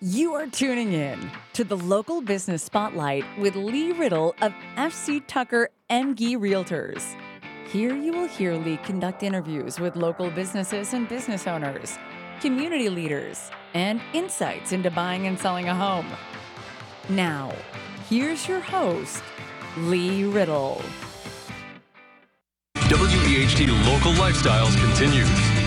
You are tuning in to the local business spotlight with Lee Riddle of FC Tucker Emge Realtors. Here you will hear Lee conduct interviews with local businesses and business owners, community leaders, and insights into buying and selling a home. Now, here's your host, Lee Riddle. WEHT Local Lifestyles continues.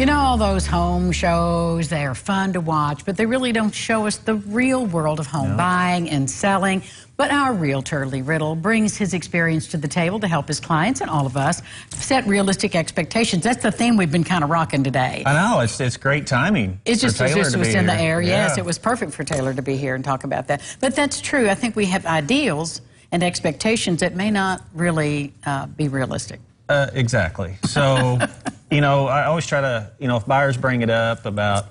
You know, all those home shows, they are fun to watch, but they really don't show us the real world of home buying and selling. But our realtor, Lee Riddle, brings his experience to the table to help his clients and all of us set realistic expectations. That's the theme we've been kind of rocking today. I know it's it's great timing. It's just, it's just to was in the here. air. Yes, it was perfect for Taylor to be here and talk about that. But that's true. I think we have ideals and expectations that may not really uh, be realistic. Uh, exactly. So, you know, I always try to, you know, if buyers bring it up about,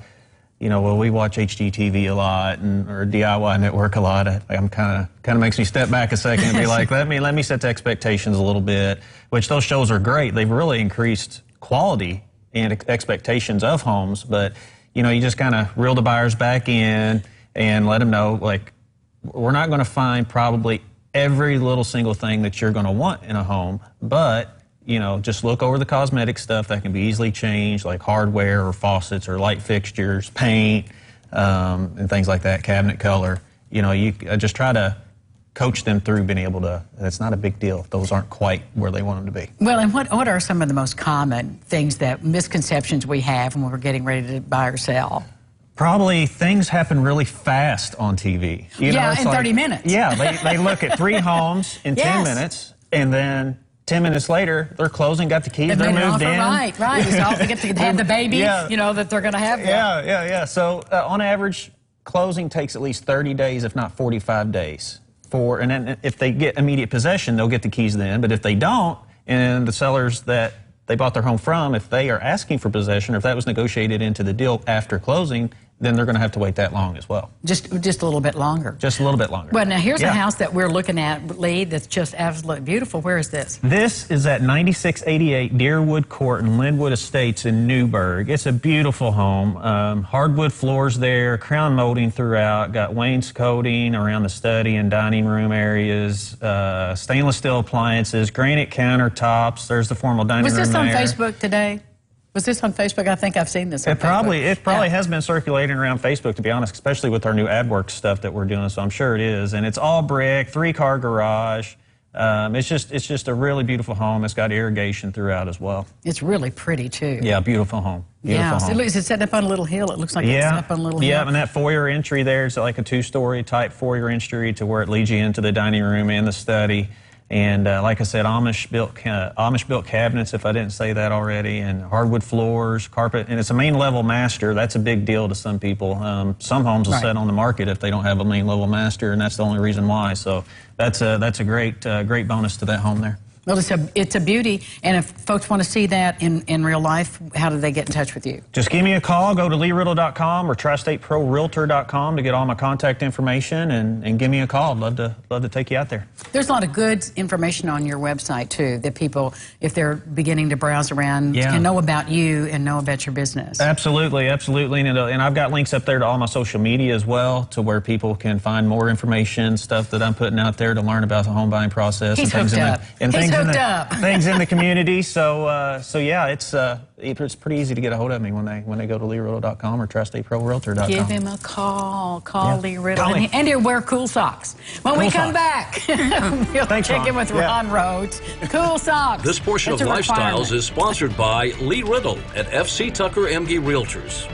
you know, well, we watch HGTV a lot and or DIY Network a lot. I, I'm kind of kind of makes me step back a second and be like, let me let me set the expectations a little bit. Which those shows are great. They've really increased quality and ex- expectations of homes. But you know, you just kind of reel the buyers back in and let them know, like, we're not going to find probably every little single thing that you're going to want in a home, but you know, just look over the cosmetic stuff that can be easily changed, like hardware or faucets or light fixtures, paint, um, and things like that, cabinet color. You know, you I just try to coach them through being able to. It's not a big deal if those aren't quite where they want them to be. Well, and what, what are some of the most common things that misconceptions we have when we're getting ready to buy or sell? Probably things happen really fast on TV. You Yeah, it's in 30 minutes. Yeah, they, they look at three homes in 10 minutes, and then 10 minutes later, they're closing, got the keys, They they're moved in. right, right. It's all, they get to have the baby, Yeah. you know, that they're going to have. Yeah, yeah, yeah. So uh, on average, closing takes at least 30 days, if not 45 days. For and then if they get immediate possession, they'll get the keys then. But if they don't, and the sellers that they bought their home from, if they are asking for possession, or if that was negotiated into the deal after closing, then they're going to have to wait that long as well, Just, just a little bit longer. just a little bit longer. Well, now here's Yeah. a house that we're looking at, Lee, that's just absolutely beautiful. Where is this? This is at 9688 Deerwood Court in Linwood Estates in Newburgh. It's a beautiful home. Um, hardwood floors there, crown molding throughout, got wainscoting around the study and dining room areas, uh, stainless steel appliances, granite countertops. There's the formal dining Was room Was this on there. Facebook today? Was this on Facebook? I think I've seen this. On It probably Facebook. it probably Yeah. has been circulating around Facebook to be honest, especially with our new AdWorks stuff that we're doing. So I'm sure it is, and it's all brick, three car garage. Um, it's just it's just a really beautiful home. It's got irrigation throughout as well. It's really pretty too. Yeah, beautiful home. Beautiful Yeah. So home. is set up on a little hill? It looks like it's yeah, up on a little yeah, hill. Yeah, and that foyer entry there is like a two-story type foyer entry to where it leads you into the dining room and the study. And uh, like I said, Amish built ca- Amish built cabinets, if I didn't say that already, and hardwood floors, carpet, and it's a main level master. That's a big deal to some people. Um, some homes will Right. set on the market if they don't have a main level master, and that's the only reason why. So that's a that's a great uh, great bonus to that home there. Well, it's a it's a beauty, and if folks want to see that in, in real life, how do they get in touch with you? Just give me a call. Go to leeriddle.com or tristateprorealtor.com to get all my contact information and, and give me a call. I'd love to love to take you out there. There's a lot of good information on your website too that people, if they're beginning to browse around, Yeah. can know about you and know about your business. Absolutely, absolutely. And, uh, and I've got links up there to all my social media as well to where people can find more information, stuff that I'm putting out there to learn about the home buying process He's and things in up. and He's things in the up. things in the community. So uh, so yeah, it's uh, it's pretty easy to get a hold of me when they when they go to leeriddle.com or tristateprorealtor.com. Give him a call. Call Yeah. Lee Riddle. Call And, me. he- and he'll wear cool socks. When we come socks. back, we'll Thanks, check Ron. in with Yeah. Ron Rhodes. Cool socks. This portion That's of Lifestyles is sponsored by Lee Riddle at FC Tucker Emge Realtors.